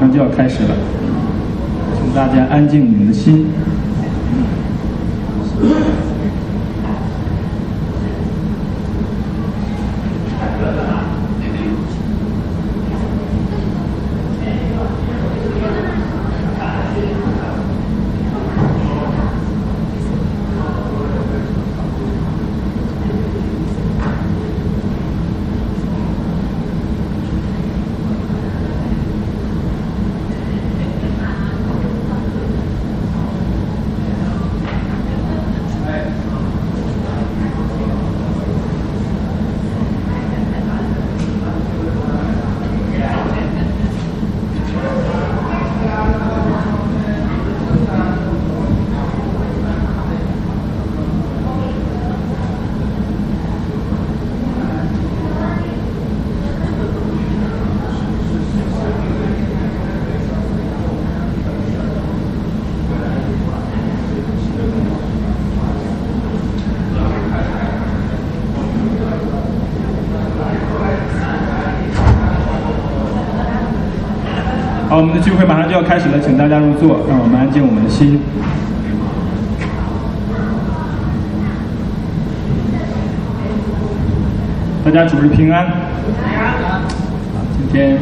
马上就要开始了，请大家安静你们的心。好，我们的聚会马上就要开始了，请大家入座，让我们安静我们的心。大家主日平安。今天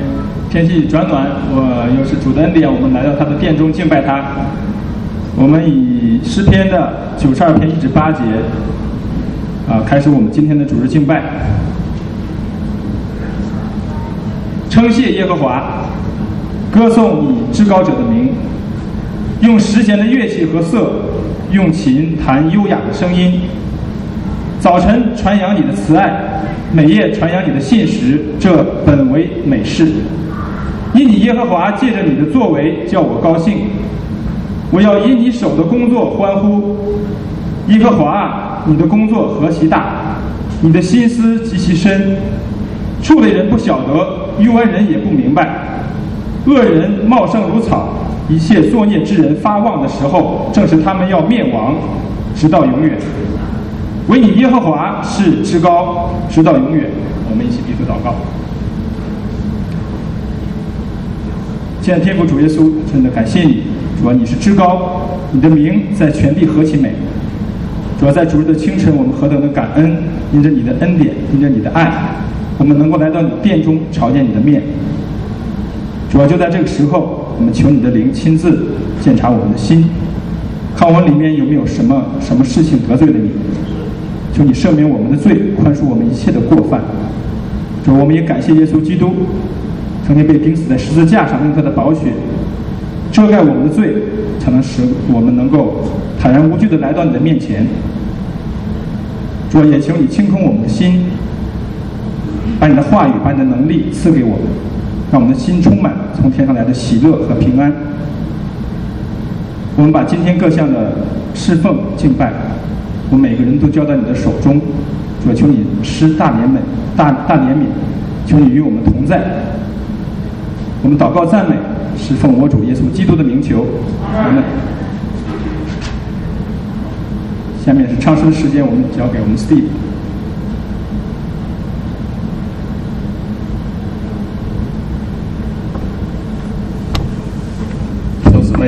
天气转暖，我又是主的恩典，我们来到他的殿中敬拜他。我们以诗篇的九十二篇一至八节啊，开始我们今天的主日敬拜。称谢耶和华，歌颂你至高者的名，用十弦的乐器和瑟，用琴弹优雅的声音。早晨传扬你的慈爱，每夜传扬你的信实，这本为美事。因你耶和华借着你的作为叫我高兴，我要因你手的工作欢呼。耶和华啊，你的工作何其大，你的心思极其深。处的人不晓得，愚顽人也不明白。恶人茂盛如草，一切作孽之人发旺的时候，正是他们要灭亡，直到永远。唯你耶和华是至高，直到永远。我们一起低头祷告。亲爱的天父主耶稣，真的感谢你，主啊，你是至高，你的名在全地何其美。主要在主日的清晨，我们何等的感恩，因着你的恩典，因着你的爱，我们能够来到你殿中朝见你的面。主要就在这个时候，我们求你的灵亲自检查我们的心，看我里面有没有什么什么事情得罪了你。求你赦免我们的罪，宽恕我们一切的过犯。主，我们也感谢耶稣基督，曾经被钉死在十字架上，用他的宝血遮盖我们的罪，才能使我们能够坦然无惧的来到你的面前。主，也求你清空我们的心，把你的话语、把你的能力赐给我们，让我们的心充满从天上来的喜乐和平安。我们把今天各项的侍奉敬拜。我们每个人都交到你的手中，主求你施大怜悯，大大怜悯，求你与我们同在。我们祷告赞美，是奉我主耶稣基督的名求。阿门。下面是唱诗时间，我们交给我们 Steve。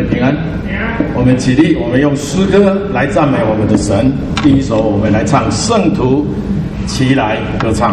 平安。我们起立，我们用诗歌来赞美我们的神。第一首，我们来唱《圣徒齐来歌唱》。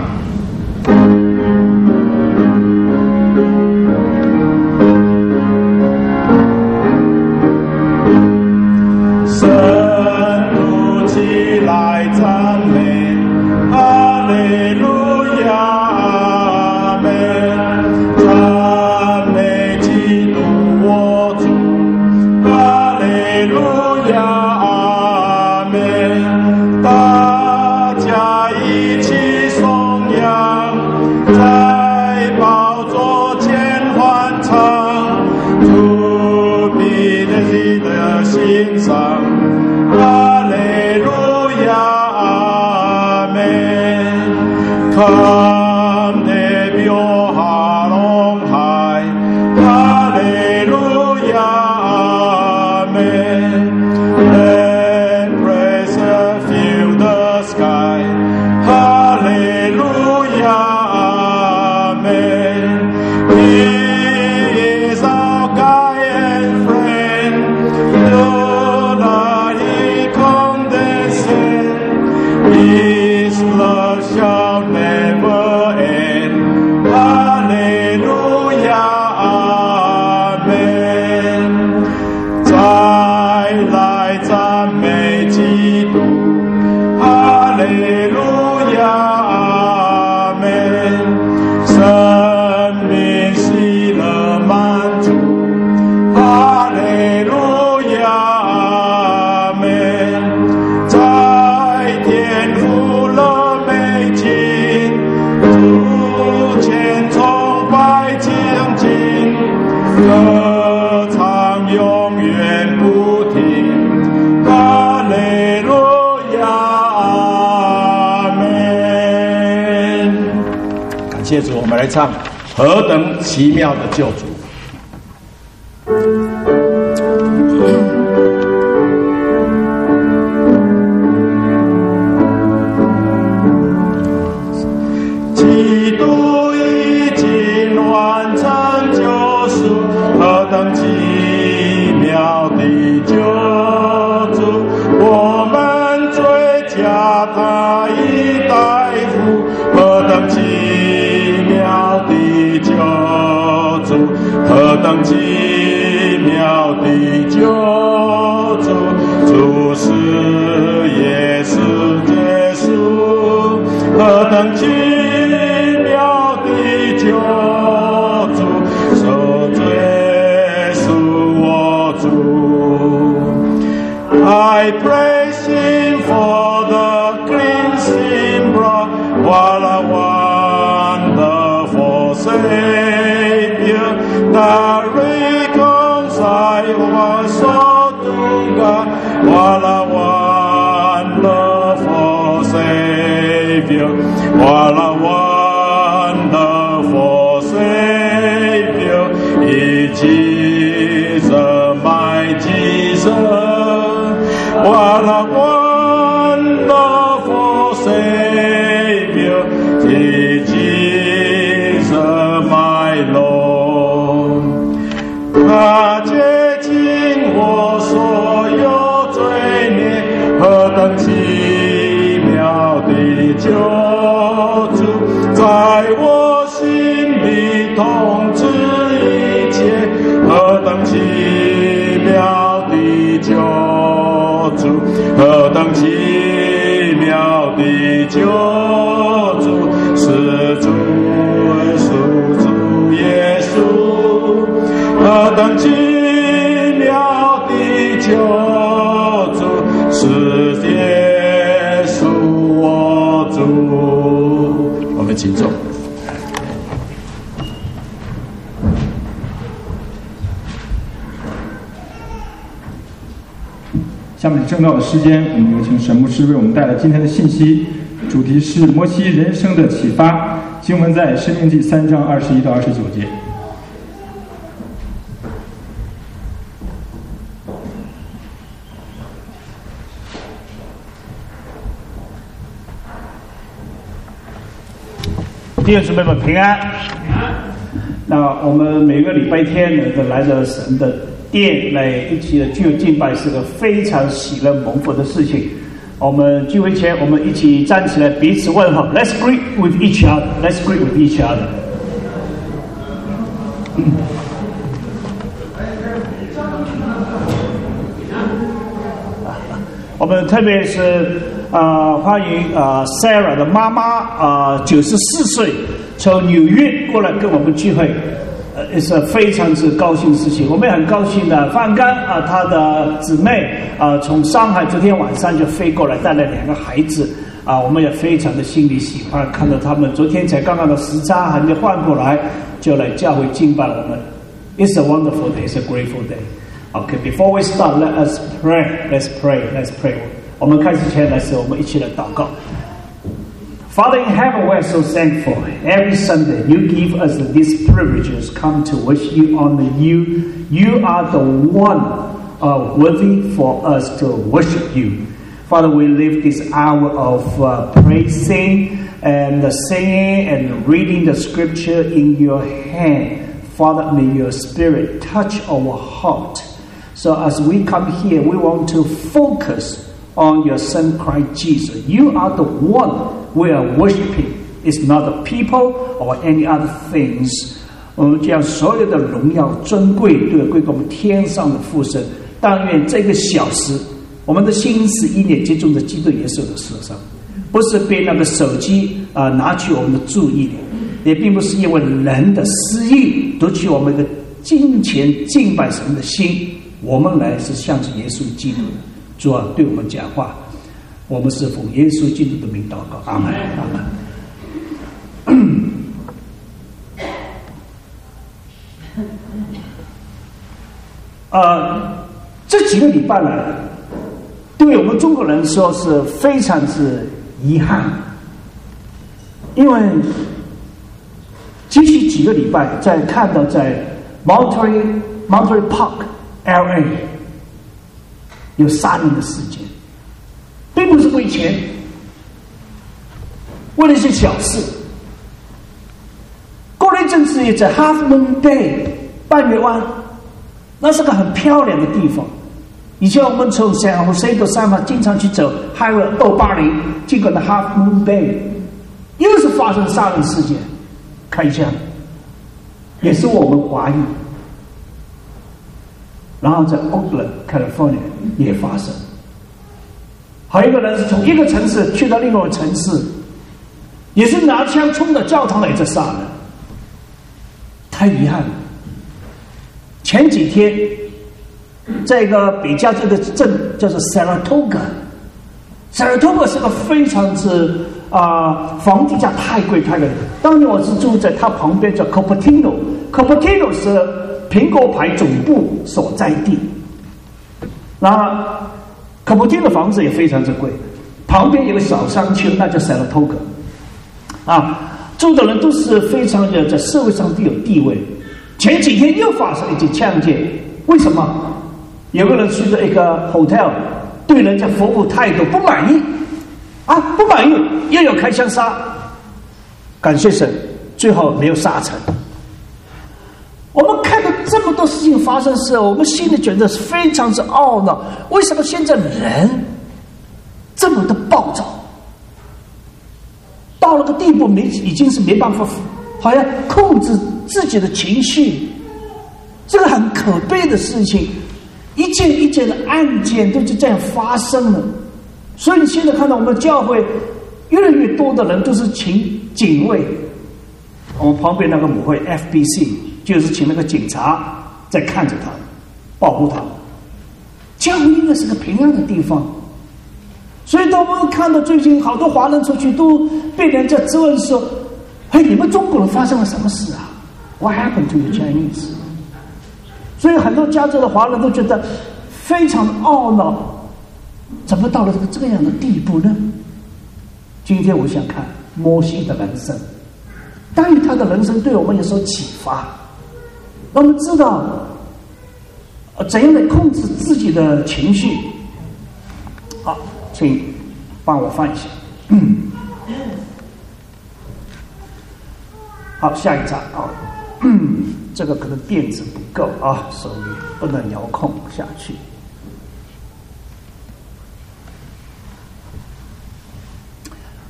何等奇妙的救主。何等奇下面是正道的时间，我们有请沈牧师为我们带来今天的信息，主题是摩西人生的启发。经文在《生命记》三章二十一到二十九节。弟兄姊妹们平安。那我们每个礼拜天能够来到神的殿来一起的聚会敬拜，是个非常喜乐蒙福的事情。我们聚会前，我们一起站起来彼此问候，Let's greet with each other. Let's greet with each other. 我们特别是啊、欢迎啊、Sarah 的妈妈啊九十四岁从纽约过来跟我们聚会，是非常之高兴的事情。我们也很高兴的，范刚啊，他的姊妹啊从上海昨天晚上就飞过来，带了两个孩子啊，我们也非常的心里喜欢，看到他们昨天才刚刚的时差还没换过来，就来教会敬拜我们。It's a wonderful day. It's a grateful day. OK, before we start, let us pray. Let's pray. Let's pray. 我们开始前来时，我们一起来祷告。Father in heaven, we are so thankful. Every Sunday, you give us these privileges, come to worship you, honor you. You are the one uh, worthy for us to worship you. Father, we live this hour of uh, praising and singing and reading the scripture in your hand. Father, may your spirit touch our heart. So as we come here, we want to focus on your Son Christ Jesus. You are the one we are worshiping. It's not the people or any other things. 我们将所有的荣耀尊贵都要归给我们天上的父神。但愿这个小时，我们的心思一念集中在基督耶稣的身上，不是被那个手机啊、拿去我们的注意力，也并不是因为人的私欲夺取我们的金钱敬拜神的心。我们来是向着耶稣基督的，主啊，对我们讲话，我们是奉耶稣基督的名祷告，阿门，阿门。呃，这几个礼拜呢，对我们中国人说是非常之遗憾，因为继续几个礼拜在看到在 Monterey Monterey Park L.A. 有杀人的事件，并不是为钱，为了一些小事。过了一阵子，也在 Half Moon Bay 半月湾，那是个很漂亮的地方。以前我们从 San Jose 到上面经常去走 Highway 二八零，经过的 Half Moon Bay，又是发生杀人事件，开枪，也是我们华裔。然后在 Oakland California 也发生，还有一个人是从一个城市去到另外一个城市，也是拿枪冲到教堂来这杀人，太遗憾了。前几天，在一个比较这个镇叫做 Saratoga，Saratoga 是个非常之啊房地价太贵太贵。当年我是住在它旁边叫 Cupertino，Cupertino 是。苹果牌总部所在地，那可普汀的房子也非常之贵，旁边有个小山丘，那叫 Saratoga，啊，住的人都是非常的在社会上都有地位。前几天又发生一起枪击，为什么？有个人去了一个 hotel，对人家服务态度不满意，啊，不满意又要开枪杀，感谢神，最后没有杀成。我们看这么多事情发生的时，候，我们心里觉得是非常之懊恼。为什么现在人这么的暴躁，到了个地步没已经是没办法，好像控制自己的情绪，这个很可悲的事情，一件一件的案件都是这样发生了。所以你现在看到我们教会越来越多的人都是请警卫，我们旁边那个母会 FBC。就是请那个警察在看着他，保护他。教会应该是个平安的地方，所以当我们看到最近好多华人出去都被人家质问说：“哎，你们中国人发生了什么事啊？”What happened to the Chinese？所以很多加州的华人都觉得非常懊恼，怎么到了这个这样的地步呢？今天我想看摩西的人生，但愿他的人生对我们有所启发。我们知道，怎样来控制自己的情绪？好，请帮我放一下。好，下一张啊，这个可能电子不够啊，所以不能遥控下去。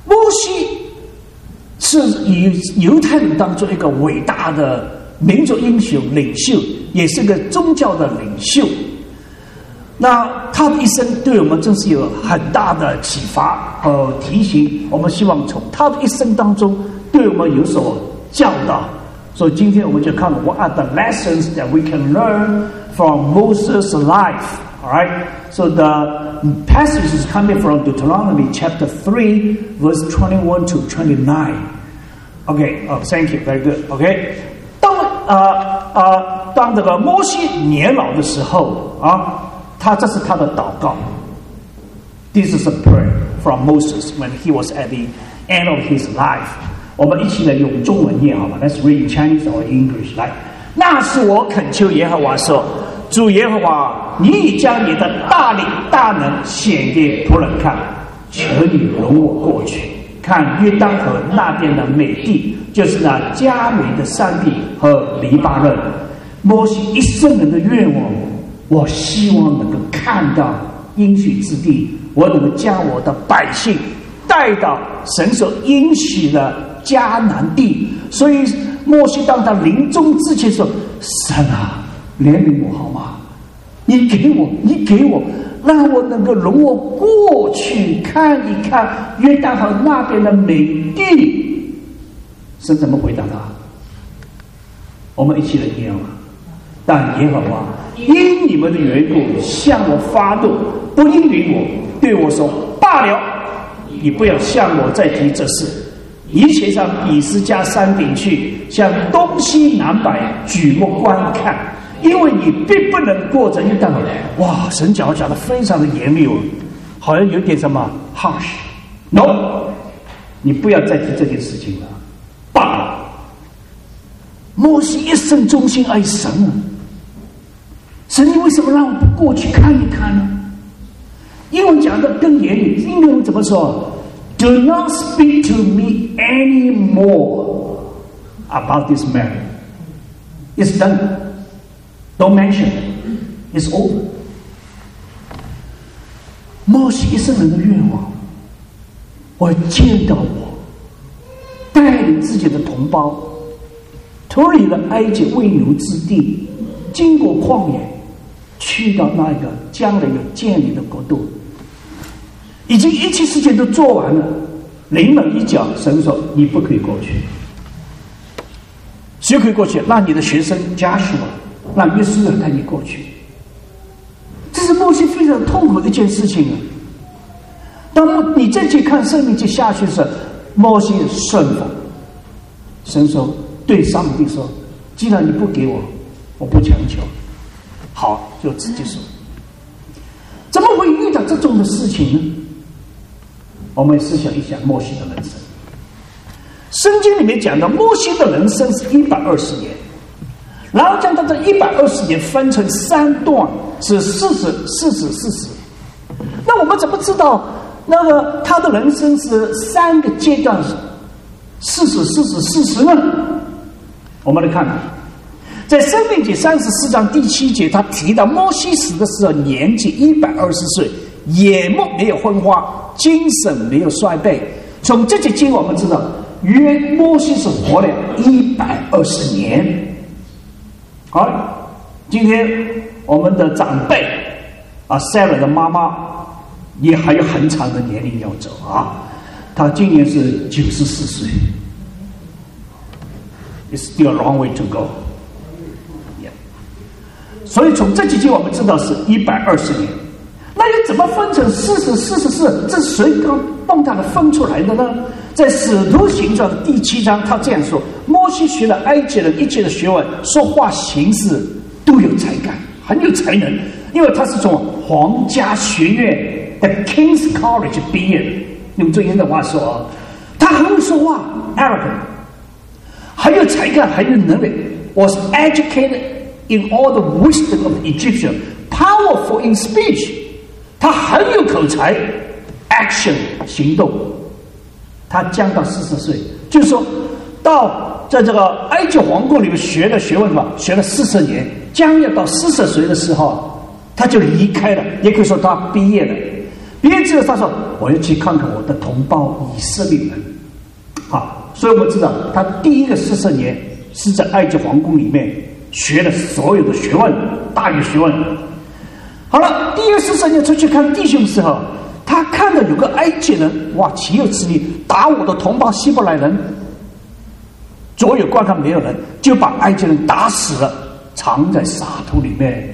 摩西是以犹太人当做一个伟大的。民族英雄、领袖，也是个宗教的领袖。那他的一生对我们真是有很大的启发和提醒。我们希望从他的一生当中，对我们有所教导。所以今天我们就看 What are the lessons that we can learn from Moses' life? All right. So the passage is coming from Deuteronomy chapter three, verse twenty-one to twenty-nine. Okay. Oh, thank you. Very good. Okay. 啊啊！当这个摩西年老的时候啊，他这是他的祷告。This is a prayer from Moses when he was at the end of his life。我们一起来用中文念好吗？Let's read in Chinese or English。来，那是我恳求耶和华说：“主耶和华，你已将你的大力大能显给仆人看，求你容我过去。”看约旦河那边的美地，就是那佳美的山地和黎巴嫩。摩西一生人的愿望，我希望能够看到应许之地，我能够将我的百姓带到神所应许的迦南地。所以，摩西当他临终之前说：“神啊，怜悯我好吗？你给我，你给我。”让我能够容我过去看一看约旦河那边的美地，是怎么回答他？我们一起来听啊！但耶和华因你们的缘故向我发怒，不应允我，对我说：“罢了，你不要向我再提这事。一切上比斯加山顶去，向东西南北举目观看。”因为你并不能过着一段哇，神讲话讲的非常的严厉哦，好像有点什么 harsh。No，你不要再提这件事情了。罢了，摩西一生忠心爱神啊，神你为什么让我不过去看一看呢？英文讲的更严厉，英文怎么说？Do not speak to me anymore about this matter. It's done. Don't mention. It's over. 摩西一生人的愿望，我见到我带领自己的同胞脱离了埃及为奴之地，经过旷野，去到那个将来要建立的国度。已经一切事情都做完了，临门一脚，神说：“你不可以过去。”谁可以过去？让你的学生加书，让约书亚带你过去。这是摩西非常痛苦的一件事情啊！当你再去看圣命记下去时，摩西顺服，神说：“对上帝说，既然你不给我，我不强求。好，就直接说。怎么会遇到这种的事情呢？”我们思想一下摩西的人生。圣经里面讲的摩西的人生是一百二十年，然后将他这一百二十年分成三段，是四十、四十、四十。那我们怎么知道那个他的人生是三个阶段是，四十、四十、四十呢？我们来看，在《生命节》三十四章第七节，他提到摩西死的时候年纪一百二十岁。眼目没有昏花，精神没有衰败。从这节经我们知道，约摩西是活了一百二十年。好，今天我们的长辈啊赛尔的妈妈也还有很长的年龄要走啊。她今年是九十四岁，It's still a long way to go。所以从这几句我们知道是一百二十年。那又怎么分成四十、四十四？这谁刚帮他的分出来的呢？在《使徒行传》的第七章，他这样说：摩西学了埃及人一切的学问，说话行事都有才干，很有才能，因为他是从皇家学院的 King's College 毕业的。用最英的话说，他很会说话，arrogant，很有才干，很有能力。Was educated in all the wisdom of Egyptian, powerful in speech. 他很有口才，action 行动。他将到四十岁，就是说到在这个埃及皇宫里面学的学问吧，学了四十年，将要到四十岁的时候，他就离开了。也可以说他毕业了。毕业之后，他说：“我要去看看我的同胞以色列人。”好，所以我们知道，他第一个四十年是在埃及皇宫里面学的所有的学问，大学学问。好了，第二四十年出去看弟兄的时候，他看到有个埃及人，哇，岂有此理！打我的同胞希伯来人，左右观看没有人，就把埃及人打死了，藏在沙土里面。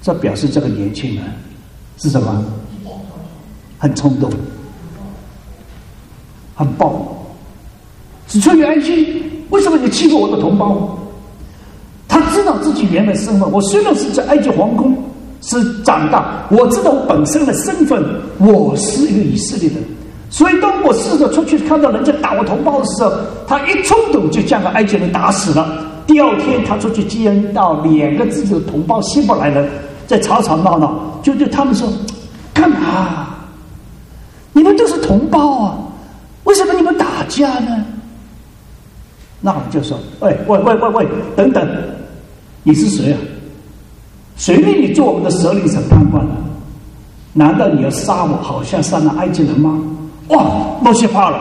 这表示这个年轻人是什么？很冲动，很暴怒，只出于安心。为什么你欺负我的同胞？他知道自己原来身份。我虽然是在埃及皇宫是长大，我知道我本身的身份，我是一个以色列人。所以当我试着出去看到人家打我同胞的时候，他一冲动就将个埃及人打死了。第二天他出去见到两个自己的同胞希伯来人，在吵吵闹闹，就对他们说：“干嘛？你们都是同胞啊，为什么你们打架呢？”那我就说：“喂喂喂喂喂，等等。”你是谁啊？谁命你做我们的蛇领审判官？难道你要杀我，好像杀了埃及人吗？哇，莫西怕了！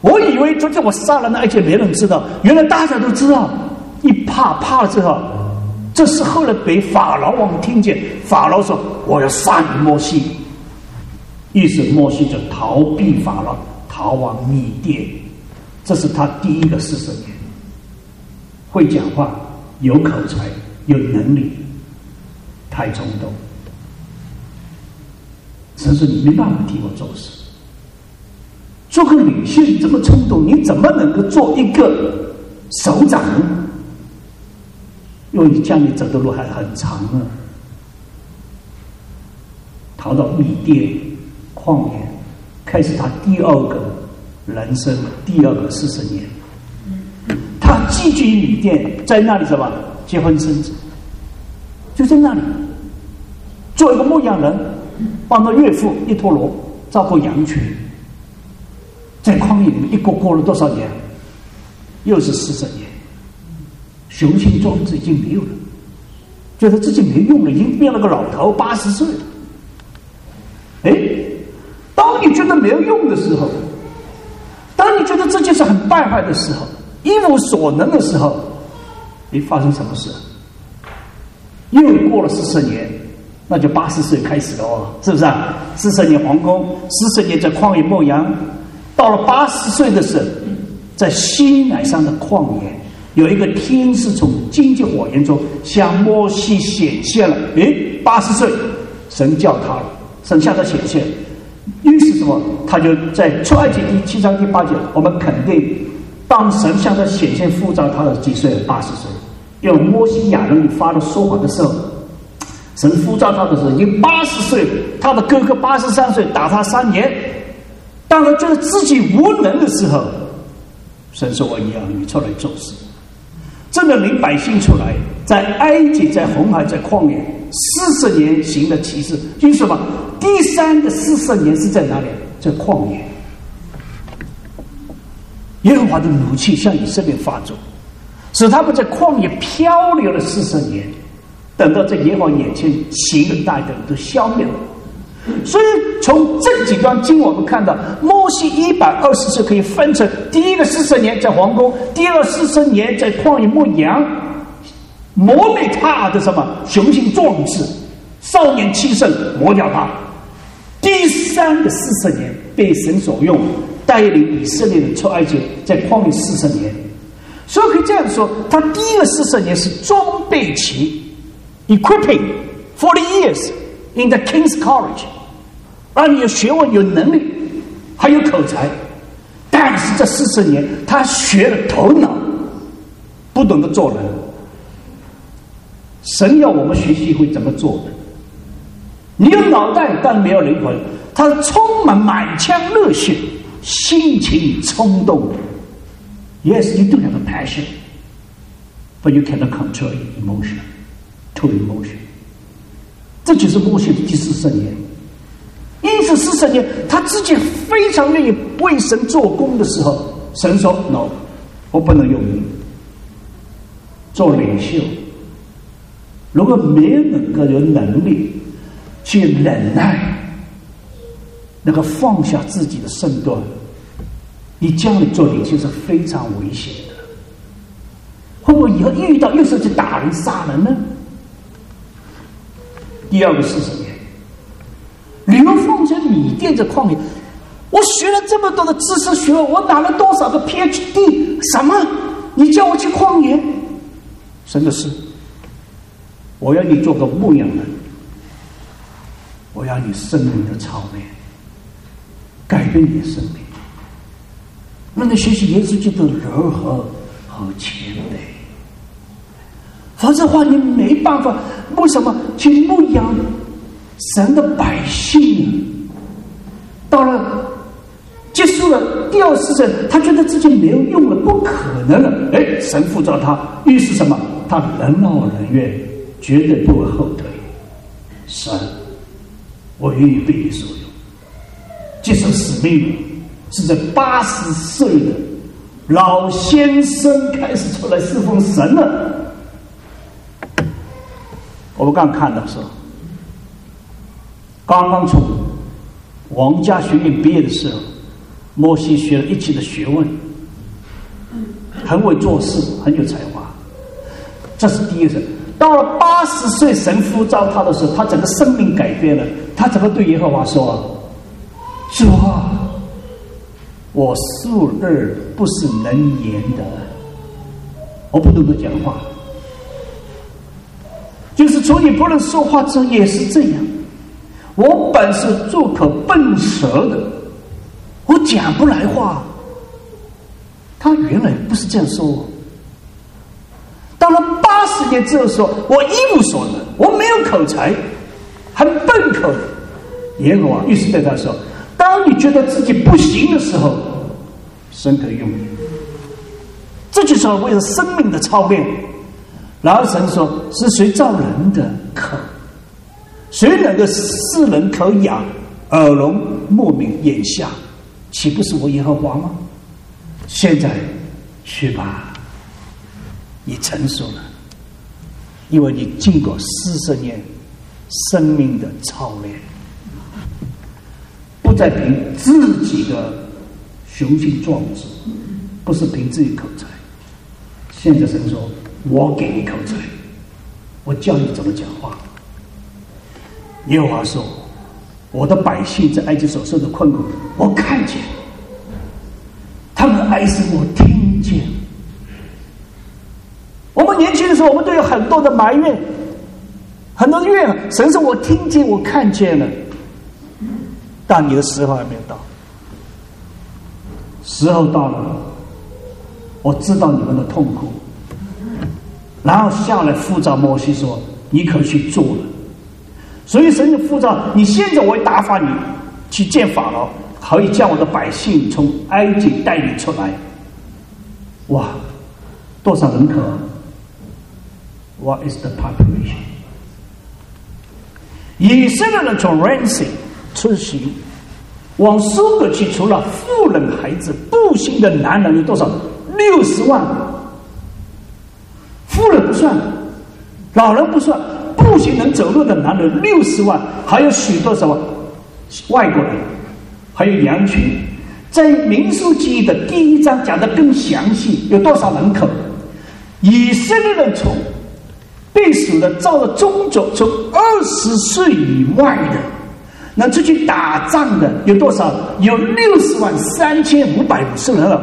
我以为昨天我杀了那埃及，没人知道，原来大家都知道。一怕怕了之后，这是后来被法老王听见，法老说：“我要杀你摩西。”于是摩西就逃避法老，逃往米甸。这是他第一个四十年，会讲话。有口才，有能力，太冲动。神说：“你没办法替我做事。做个女性这么冲动，你怎么能够做一个首长？因为你将来走的路还很长呢。逃到米甸旷野，开始他第二个人生，第二个四十年。他寄居米甸，在那里什么结婚生子，就在那里做一个牧羊人，帮他岳父一陀罗照顾羊群。在旷野里面，一过过了多少年？又是四十年。雄心壮志已经没有了，觉得自己没用了，已经变了个老头，八十岁了。哎，当你觉得没有用的时候，当你觉得自己是很败坏的时候，一无所能的时候，你发生什么事？又过了四十年，那就八十岁开始了哦，是不是啊？四十年皇宫，四十年在旷野牧羊，到了八十岁的时候，在西乃山的旷野，有一个天使从荆棘火焰中向摩西显现了。哎，八十岁，神叫他了。神向他显现，于是什么？他就在出埃及第七章第八节，我们肯定，当神向他显现呼召他的几岁？八十岁。要摩西亚人发了说谎的时候，神呼召他的时候已经八十岁。他的哥哥八十三岁，打他三年。当他觉得自己无能的时候，神说：“我要你出来做事。”真的领百姓出来，在埃及，在红海，在旷野四十年行的奇事，就是什么？第三个四十年是在哪里？在旷野。耶和华的怒气向以色列发作，使他们在旷野漂流了四十年，等到在耶和眼前行的大等都消灭了。所以从这几段经，我们看到摩西一百二十岁可以分成第一个四十年在皇宫，第二四十年在旷野牧羊，磨灭他的什么雄心壮志，少年气盛磨掉他。第三个四十年被神所用，带领以色列人出埃及，在旷野四十年，所以可以这样说，他第一个四十年是装备期，equipping forty years in the king's college，让你有学问、有能力，还有口才。但是这四十年，他学了头脑，不懂得做人。神要我们学习会怎么做的。你有脑袋，但没有灵魂。他充满满腔热血，心情冲动。Yes, you do have a passion, but you cannot control emotion, to emotion. 这就是摩西的第四十年。因此，四十年他自己非常愿意为神做工的时候，神说：“No，我不能用你做领袖。如果没有能够有能力。”去忍耐，那个放下自己的身段，你将来做领袖是非常危险的。会不会以后遇到又是去打人杀人呢？第二个四十年，流放在米甸这旷野，我学了这么多的知识学问，我拿了多少个 PhD？什么？你叫我去旷野？真的是，我要你做个牧羊人。我要你生命的操练，改变你的生命，让你学习耶稣基督的柔和和谦卑。否则的话，你没办法。为什么去牧羊神的百姓呢？到了结束了第二次神，他觉得自己没有用了，不可能了。哎，神呼召他，预示什么？他人劳人怨，绝对不会后退。神。我愿意被你所用，接受使命是在八十岁的老先生开始出来侍奉神了。我们刚看到说，刚刚从王家学院毕业的时候，摩西学了一切的学问，很会做事，很有才华。这是第一个。到了八十岁，神呼召他的时候，他整个生命改变了。他怎么对耶和华说？主啊，我素日不是能言的，我不懂得讲话。就是从你不能说话之后也是这样。我本是做口笨舌的，我讲不来话。他原来不是这样说。到了八十年之后说：“我一无所能，我没有口才，很笨口。”耶和华于是对他说：“当你觉得自己不行的时候，神可以用。”这就是为了生命的操练。然后神说：“是谁造人的口？谁能够使人可养，耳聋目明眼瞎？岂不是我耶和华吗？现在去吧，你成熟了，因为你经过四十年生命的操练，不再凭自己的雄心壮志，不是凭自己口才。现在神说。”我给你口才，我教你怎么讲话。耶和华说：“我的百姓在埃及所受的困苦，我看见；他们哀声，我听见。我们年轻的时候，我们都有很多的埋怨，很多怨。神说我听见，我看见了，但你的时候还没有到。时候到了，我知道你们的痛苦。”然后下来呼召摩西说：“你可去做了。”所以神就呼召你现在我会打发你去见法老，可以将我的百姓从埃及带领出来。哇，多少人口？What is the population？以色列人从 Ramsey 出行往苏格去，除了妇人、孩子、步行的男人有多少？六十万。富人不算，老人不算，步行能走路的男人六十万，还有许多什么外国人，还有羊群。在民数记忆的第一章讲的更详细，有多少人口？以色列人从被数的照了中轴，从二十岁以外的能出去打仗的有多少？有六十万三千五百五十人了。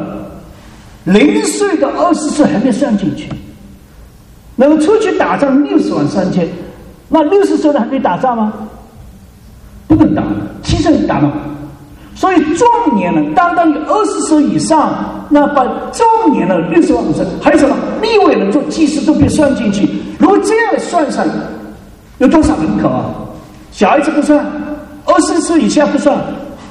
零岁到二十岁还没算进去。能出去打仗六十万三千，那六十岁的还可以打仗吗？不能打，七十岁打吗？所以壮年人，单单有二十岁以上，那把壮年的六十万五十，还有什么立位人做祭司都别算进去。如果这样算上，有多少人口啊？小孩子不算，二十岁以下不算，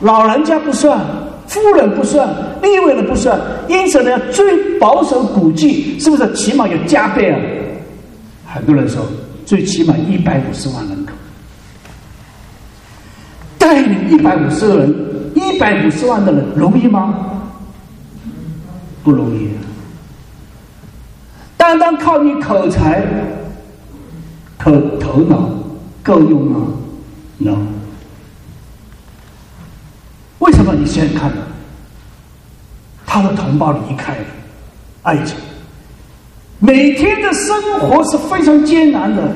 老人家不算，富人不算，立位人不算。因此呢，最保守估计是不是起码有加倍啊？很多人说，最起码一百五十万人口，带领一百五十人，一百五十万的人容易吗？不容易。单单靠你口才、头头脑够用吗？no。为什么你现在看到他的同胞离开了埃及？每天的生活是非常艰难的，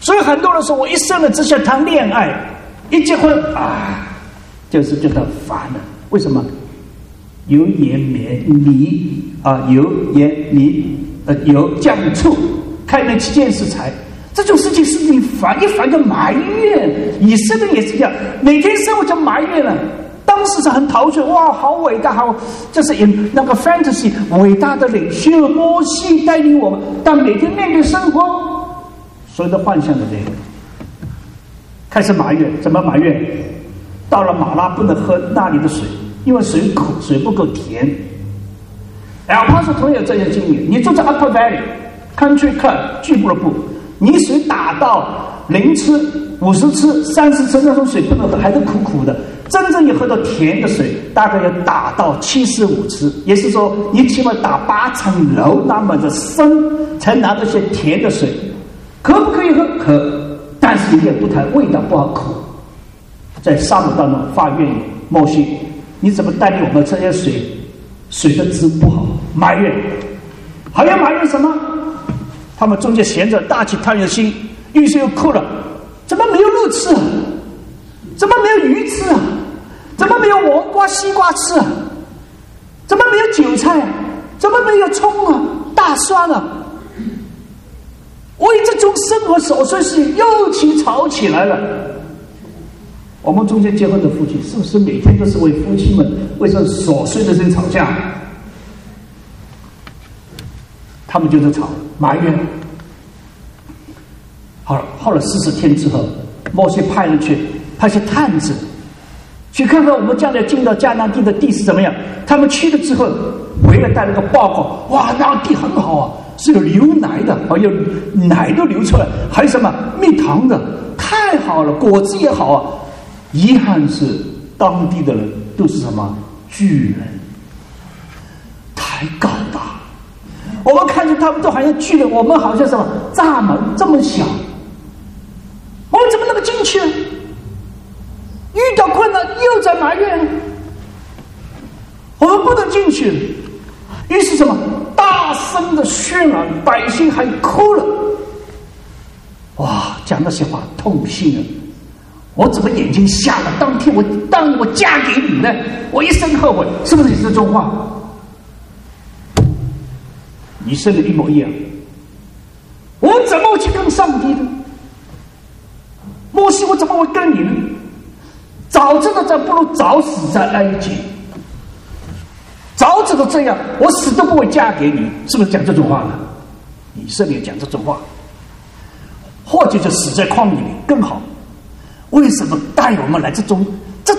所以很多人说我一生了只想谈恋爱，一结婚啊，就是觉得烦了。为什么？油盐米米啊，油盐米呃油酱醋，开门七件食材，这种事情是你烦一烦就埋怨。以色列也是这样，每天生活就埋怨了。当时是很陶醉，哇，好伟大，好，这是演那个 fantasy 伟大的领袖摩西带领我们，但每天面对生活，所有的幻想的这个，开始埋怨，怎么埋怨？到了马拉不能喝那里的水，因为水苦，水不够甜。哎，他说同样这些经历，你住在 Upper Valley Country Club 俱乐部，你水打到零次、五十次、三十次，那种水不能喝，还是苦苦的。真正要喝到甜的水，大概要打到七十五次，也是说你起码打八层楼那么的深，才拿到些甜的水。可不可以喝？可，但是也不谈味道不好苦。在沙漠当中发怨言，莫西，你怎么带领我们这些水？水的质不好，埋怨，还要埋怨什么？他们中间闲着大起贪的心，于是又哭了，怎么没有肉吃？怎么没有鱼吃？怎么没有黄瓜、西瓜吃？怎么没有韭菜？怎么没有葱啊、大蒜啊？为这种生活琐碎事又起吵起来了。我们中间结婚的夫妻，是不是每天都是为夫妻们为这琐碎的事吵架？他们就是吵埋怨，好了，后来四十天之后，摩西派人去派些探子，去看看我们将来进到迦南地的地是怎么样。他们去了之后，回来带了个报告，哇，那地很好啊，是有牛奶的，还有奶都流出来，还有什么蜜糖的，太好了，果子也好啊。遗憾是当地的人都是什么巨人，太高大。我们看见他们都好像巨人，我们好像什么栅门这么小。我们怎么能够进去？遇到困难又在埋怨，我们不能进去。于是什么？大声的渲染，百姓还哭了。哇，讲那些话痛心啊！我怎么眼睛瞎了？当天我当我嫁给你呢？我一生后悔，是不是也是这种话？你生的一模一样，我怎么去跟上帝呢？摩西，我怎么会跟你呢？早知道这不如早死在埃及。早知道这样，我死都不会嫁给你，是不是讲这种话呢？以色列讲这种话，或者就死在旷野里更好。为什么带我们来这种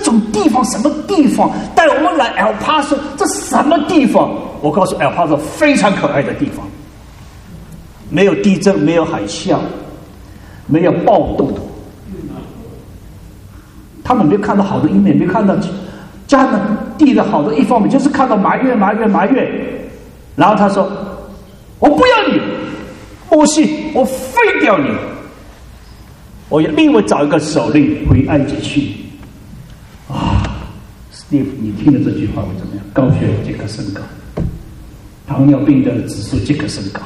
种地方？什么地方带我们来 El Paso？这什么地方？我告诉 El Paso，非常可爱的地方，没有地震，没有海啸，没有暴动。他们没看到好的一面，没看到迦南地的好的一方面，就是看到埋怨、埋怨、埋怨。然后他说：“我不要你，摩西，我废掉你，我要另外找一个首领回埃及去。”你你听了这句话会怎么样？高血压即刻升高，糖尿病的指数即刻升高。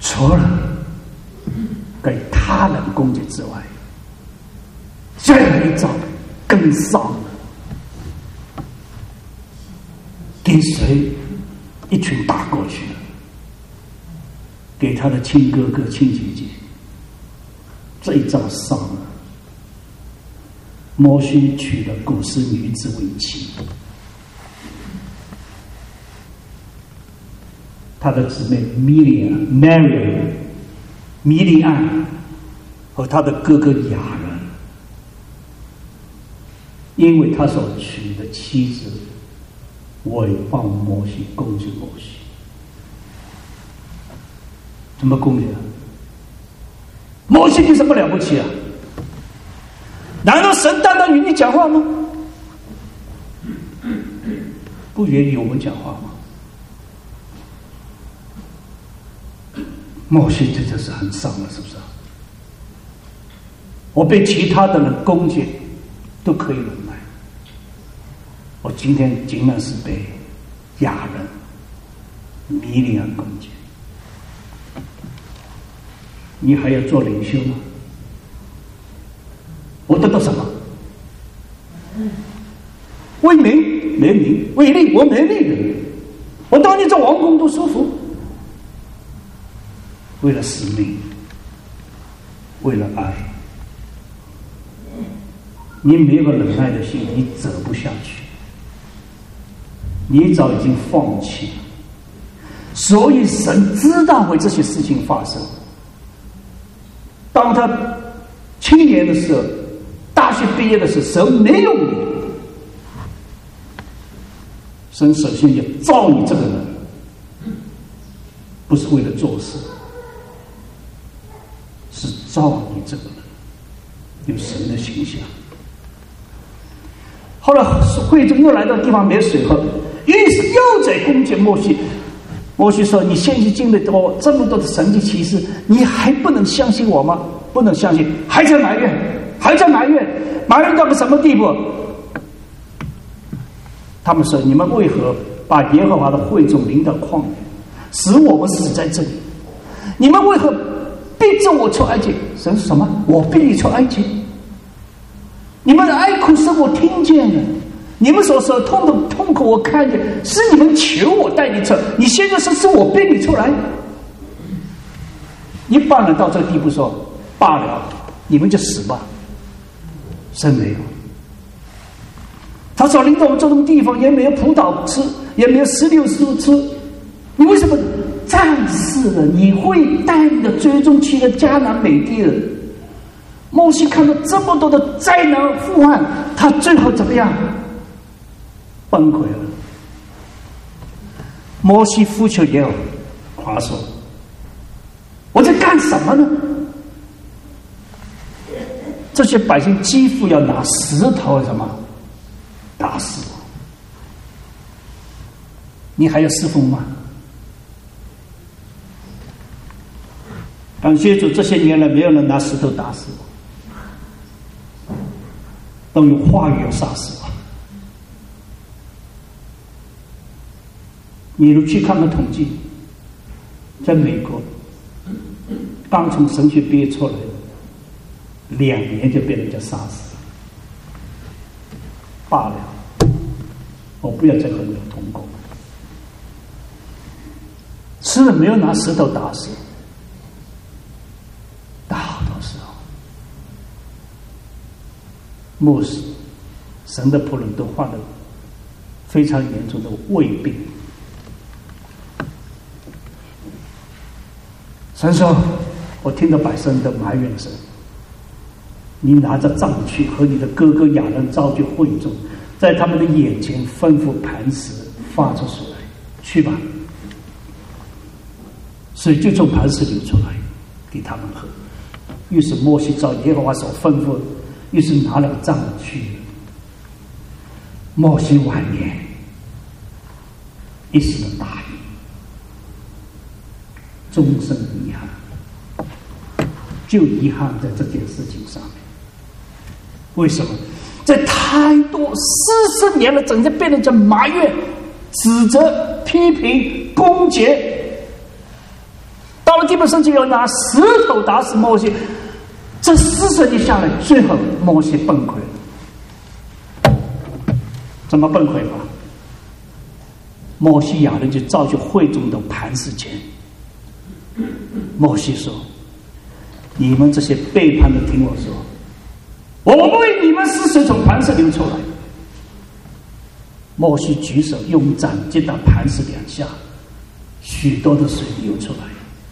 除了。给他人攻击之外，再来一招更丧，给谁一拳打过去了？给他的亲哥哥、亲姐姐，这一招丧了。摩西娶了古斯女子为妻，他的姊妹米莉亚 Mary。米利安和他的哥哥雅人，因为他所娶的妻子违放摩西，攻击摩西，怎么攻击啊？摩西有什么了不起啊？难道神单单与你讲话吗？不愿意我们讲话吗？莫西这就是很伤了，是不是？我被其他的人攻击都可以忍耐，我今天竟然是被亚人迷恋而攻击，你还要做领袖吗？我得到什么？为名没名，为利我没利的，我当年在王宫都舒服。为了使命，为了爱，你没有忍耐的心，你走不下去。你早已经放弃了，所以神知道会这些事情发生。当他青年的时候，大学毕业的时候，神没有你，神首先要造你这个人，不是为了做事。是造你这个人有神的形象。后来会众又来到地方没水喝，于是又在攻击摩西。摩西说：“你现在经历多这么多的神迹奇事，你还不能相信我吗？不能相信，还在埋怨，还在埋怨，埋怨到个什么地步？”他们说：“你们为何把耶和华的会众领到旷野，使我们死在这里？你们为何？”逼着我出埃及，神是什么？我逼你出埃及。你们的哀哭声我听见了，你们所说的痛的痛苦我看见，是你们求我带你出。你现在是是我逼你出来。一般人到这个地步说罢了，你们就死吧。真没有，他说领导我们这种地方也没有葡萄吃，也没有石榴树吃，你为什么战士了，你会带领的追踪去的迦南美地人。摩西看到这么多的灾难祸患，他最后怎么样？崩溃了。摩西呼求耶和华说：“我在干什么呢？这些百姓几乎要拿石头什么打死我，你还要侍奉吗？”感谢主，这些年来没有人拿石头打死我，都用话语要杀死我。你如去看看统计，在美国，刚从神学毕业出来的，两年就被人家杀死，罢了。我不要再和你们同工，吃了没有拿石头打死。大多时候牧师，神的仆人都患了非常严重的胃病。神说：“我听到百姓的埋怨声，你拿着杖去和你的哥哥亚人召集会众，在他们的眼前吩咐磐石发出水来，去吧。水就从磐石流出来，给他们喝。于是摩西照耶和华所吩咐。”于是拿了个杖去，莫西晚年一时的大意，终身遗憾，就遗憾在这件事情上。为什么？在太多四十年了，整天被人家埋怨、指责、批评、攻击，到了地步，甚至要拿石头打死摩西。这四十年下来，最后摩西崩溃了。怎么崩溃法？摩西亚人就造就会众的磐石前。摩西说：“你们这些背叛的，听我说，我为你们是水从磐石流出来。”摩西举手用掌击打磐石两下，许多的水流出来，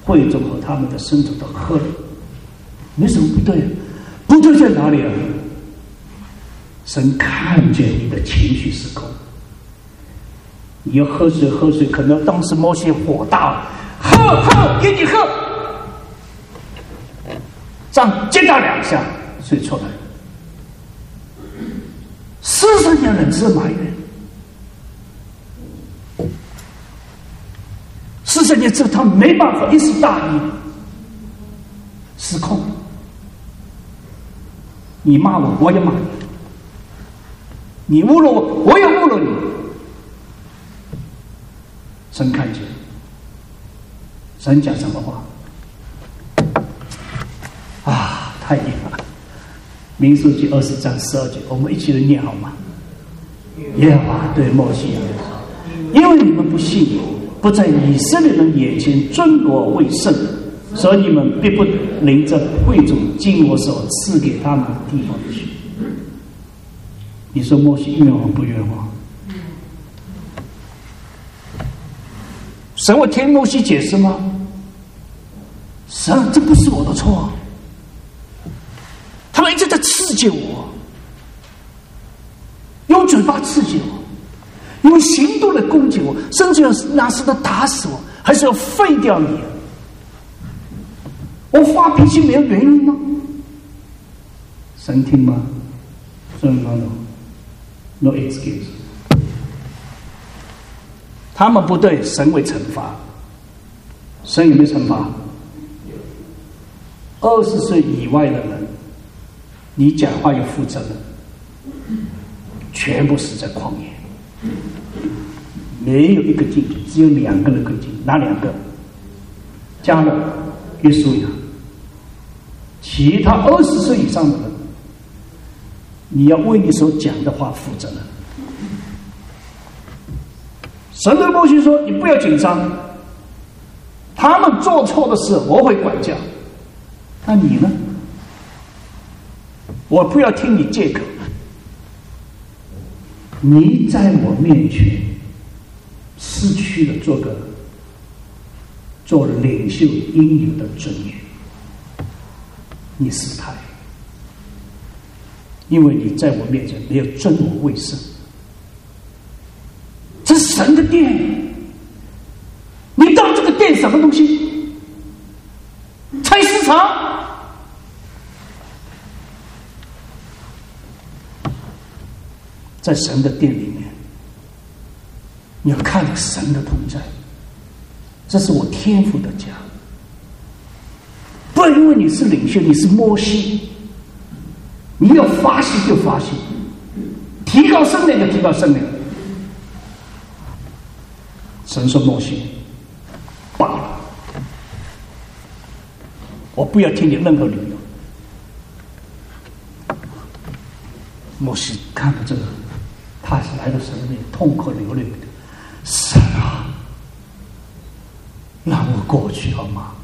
会众和他们的牲畜都喝了。没什么不对，不对在哪里啊？神看见你的情绪失控，你要喝水喝水，可能当时摩西火大了，喝喝给你喝，这样接他两下，水出来四十年人是埋怨，四十年之后他没办法一时大意，失控。你骂我，我也骂你；你侮辱我，我也侮辱你。神看见，神讲什么话？啊，太厉害了！民数记二十章十二节，我们一起来念好吗？耶和华对摩西说：“因为你们不信，不在以色列人眼前尊我为圣。”所以你们必不领着会众进我所赐给他们的地方去。你说莫西冤枉不冤枉？神会听莫西解释吗？神，这不是我的错。他们一直在刺激我，用嘴巴刺激我，用行动来攻击我，甚至要拿石头打死我，还是要废掉你。我发脾气没有原因吗？神听吗？No no no excuse。他们不对，神会惩罚。神有没有惩罚？二十岁以外的人，你讲话要负责任，全部死在旷野，没有一个进去，只有两个人可以进，哪两个？加勒、约书亚。其他二十岁以上的人，你要为你所讲的话负责任。神的默西说：“你不要紧张，他们做错的事我会管教。那你呢？我不要听你借口。你在我面前失去了做个做领袖应有的尊严。你失态，因为你在我面前没有尊我为圣。这是神的殿，你当这个殿什么东西？菜市场。在神的殿里面，你要看神的同在。这是我天赋的家，不要因为你是领袖，你是摩西，你要发心就发心，提高圣量就提高圣量。神说摩西罢了，我不要听你任何理由。摩西看到这个。他是来到神面痛哭流泪的，神啊，让我过去好吗？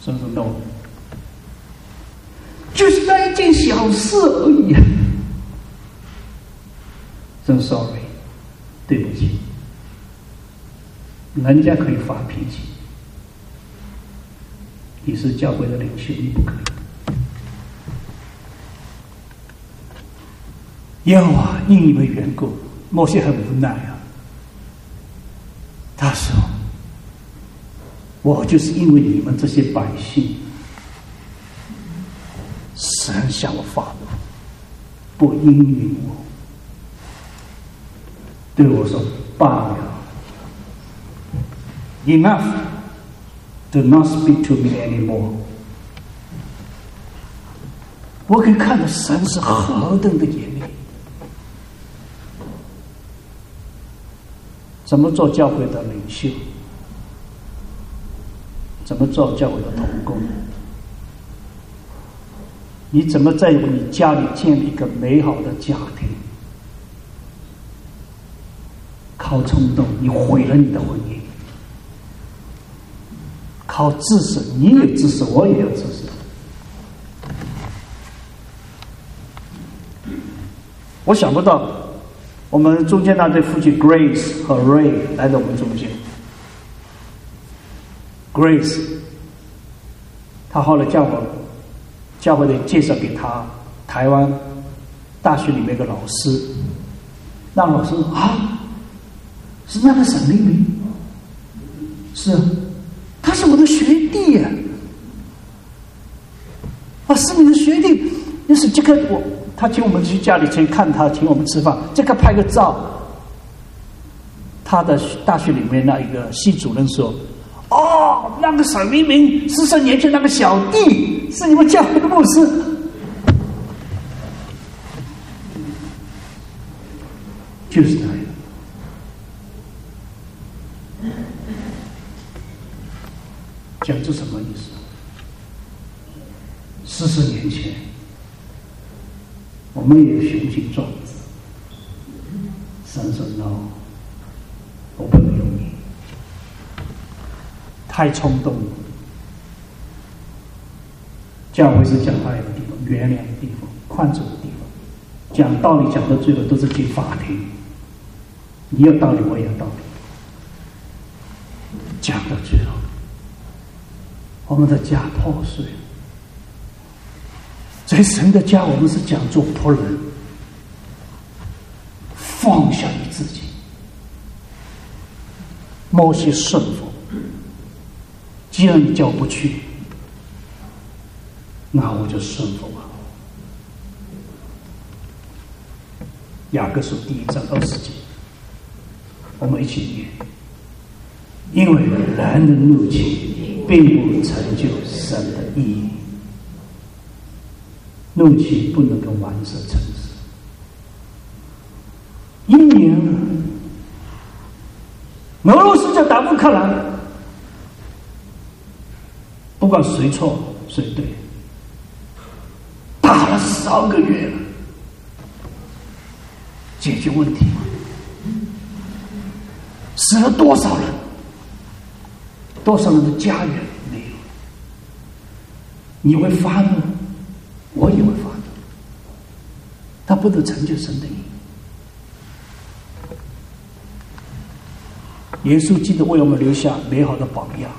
神说 no，就是那一件小事而已。真 sorry，对不起，人家可以发脾气，你是教会的领袖，你不可以。耶和华因你们缘故，某些很无奈啊。他说：“我就是因为你们这些百姓，神向我发怒，不应允我，对我说罢了，enough。Do not speak to me anymore。我可以看到神是何等的严厉。”怎么做教会的领袖？怎么做教会的童工？你怎么在你家里建立一个美好的家庭？靠冲动，你毁了你的婚姻；靠知识，你有知识，我也有知识。我想不到。我们中间那对夫妻 Grace 和 Ray 来到我们中间。Grace，他后来叫我教会的介绍给他台湾大学里面的老师，那老师啊，是那个沈立明，是，他是我的学弟呀，啊，是你的学弟，那是这个我。他请我们去家里去看他，请我们吃饭。这个拍个照。他的大学里面那一个系主任说：“哦，那个沈明明四十年前那个小弟是你们教会的牧师。”就是他样。讲这什么意思？四十年前。我们也雄心壮志，神说我不能用你，太冲动了。教会是讲爱的地方，原谅的地方，宽恕的地方。讲道理讲到最后都是进法庭，你有道理，我也有道理。讲到最后，我们的家破碎。在神的家，我们是讲做仆人，放下你自己，某些顺服。既然你叫不去，那我就顺服吧。雅各书第一章二十节，我们一起念：因为人的怒气并不成就神的意义。怒气不能够完色成一年，俄罗斯就打乌克兰，不管谁错谁对，打了三个月了，解决问题吗？死了多少人？多少人的家园没有？你会发怒？我也会发怒，他不能成就神的意。耶稣记得为我们留下美好的榜样。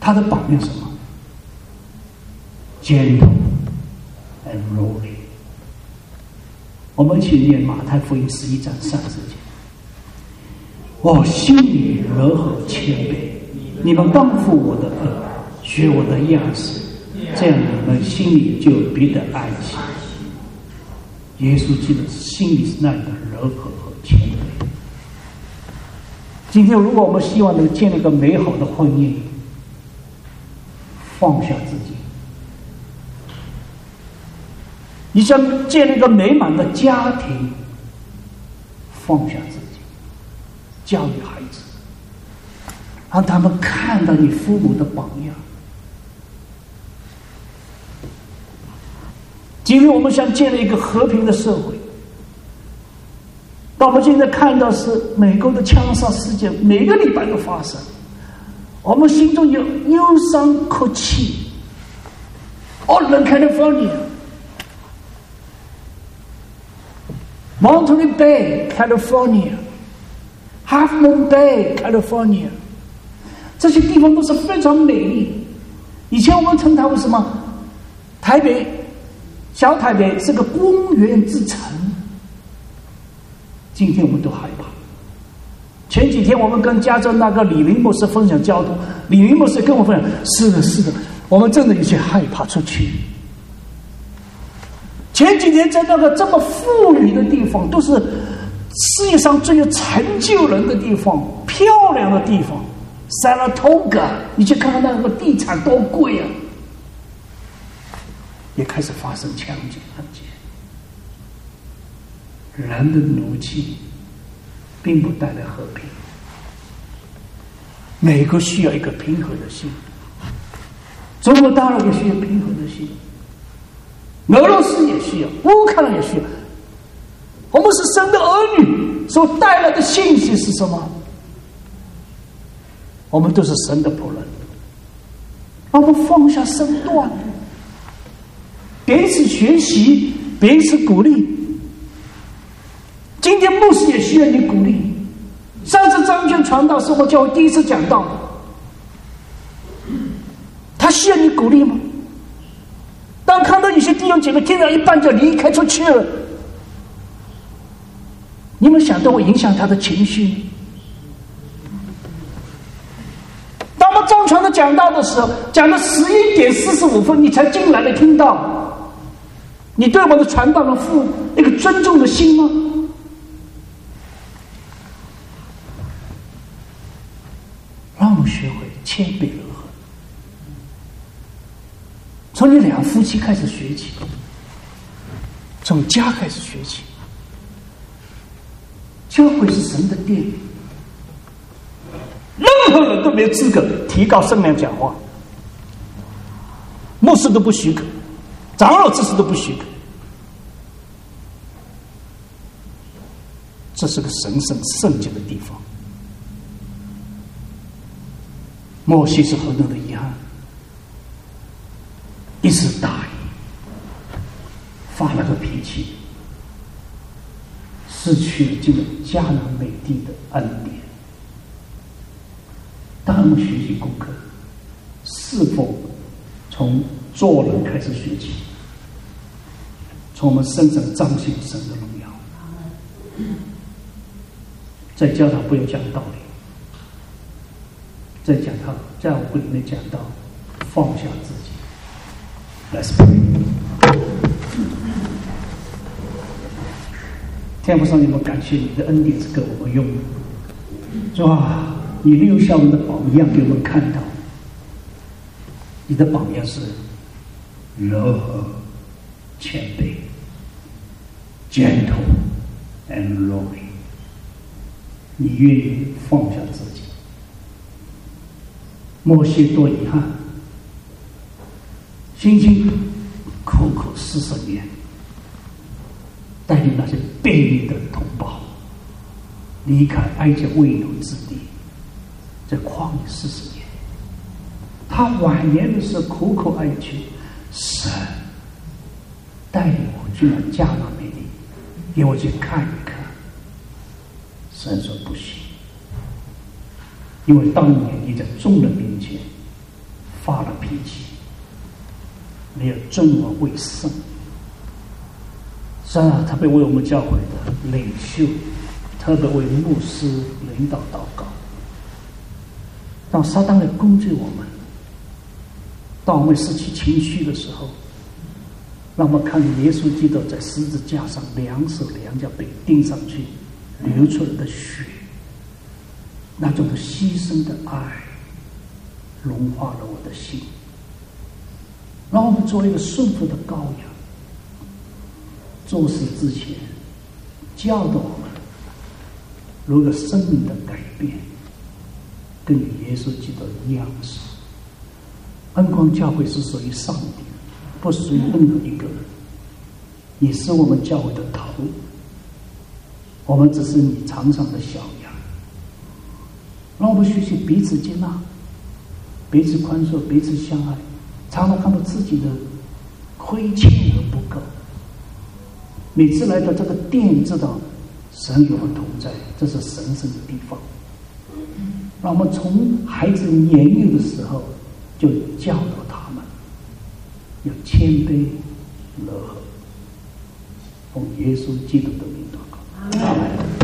他的榜样什么？gentle and lowly。我们一起念马太福音十一章三十节。我心里柔和谦卑，你们当负我的恶，学我的样式，这样你们心里就有别的安息。耶稣基督心里是那样的柔和和谦卑。今天，如果我们希望能建立一个美好的婚姻，放下自己；你想建立一个美满的家庭，放下自己，教育孩子，让他们看到你父母的榜样。今天我们想建立一个和平的社会，但我们现在看到是美国的枪杀事件，每个礼拜都发生，我们心中有忧伤哭泣。Oakland, California, Monterey Bay, California, Half Moon Bay, California，这些地方都是非常美丽。以前我们称它为什么？台北，小台北是个公园之城。今天我们都害怕。前几天我们跟加州那个李林博士分享交通，李林博士跟我分享：是的，是的。我们真的有些害怕出去。前几天在那个这么富裕的地方，都是世界上最有成就人的地方、漂亮的地方，Saratoga，你去看看那个地产多贵啊！也开始发生枪击案件。人的奴气并不带来和平，美国需要一个平和的心。中国大陆也需要平和的心，俄罗斯也需要，乌克兰也需要。我们是神的儿女，所带来的信息是什么？我们都是神的仆人，我们放下身段，彼此学习，彼此鼓励。今天牧师也需要你鼓励。上次张娟传道是我叫我第一次讲道。他需要你鼓励吗？当看到有些弟兄姐妹听到一半就离开出去了，你们想到会影响他的情绪。当我们张传的讲道的时候，讲到十一点四十五分，你才进来的听到，你对我的传道的父一个尊重的心吗？让我们学会谦卑柔和。从你两夫妻开始学起，从家开始学起。教会是神的殿，任何人都没资格提高声量讲话，牧师都不许可，长老这事都不许可。这是个神圣圣洁的地方。莫西是何等的遗憾。一时大意，发了个脾气，失去了这个迦南美地的恩典。当我们学习功课，是否从做人开始学习？从我们身上彰显神的荣耀。在教堂不要讲道理，在讲堂在我会里面讲到放下自己。Let's pray。天父上帝，我们感谢你的恩典是给我们用的，是吧？你留下我们的榜样给我们看到，你的榜样是柔和、谦卑、gentle and lowly。你愿意放下自己，莫些多遗憾。辛辛苦苦四十年，带领那些卑劣的同胞离开埃及未有之地，在旷野四十年。他晚年的时候苦苦哀求神带领我去了加拿美地，给我去看一看。神说不行，因为当年你在众人面前发了脾气，没有尊我为圣。是啊，特别为我们教会的领袖，特别为牧师领导祷告。当撒旦来攻击我们，当我们失去情绪的时候，让我们看耶稣基督在十字架上两手两脚被钉上去，流出来的血，那种牺牲的爱，融化了我的心。让我们做一个顺服的羔羊。做事之前，教导我们如何生命的改变，跟耶稣基督一样式。恩光教会是属于上帝，不属于任何一个人。你是我们教会的头，我们只是你场上的小。让我们学习彼此接纳，彼此宽恕，彼此相爱，常常看到自己的亏欠和不够。每次来到这个殿，知道神与我们同在，这是神圣的地方。让我们从孩子年幼的时候就教导他们要谦卑、乐和，奉耶稣基督的名祷告。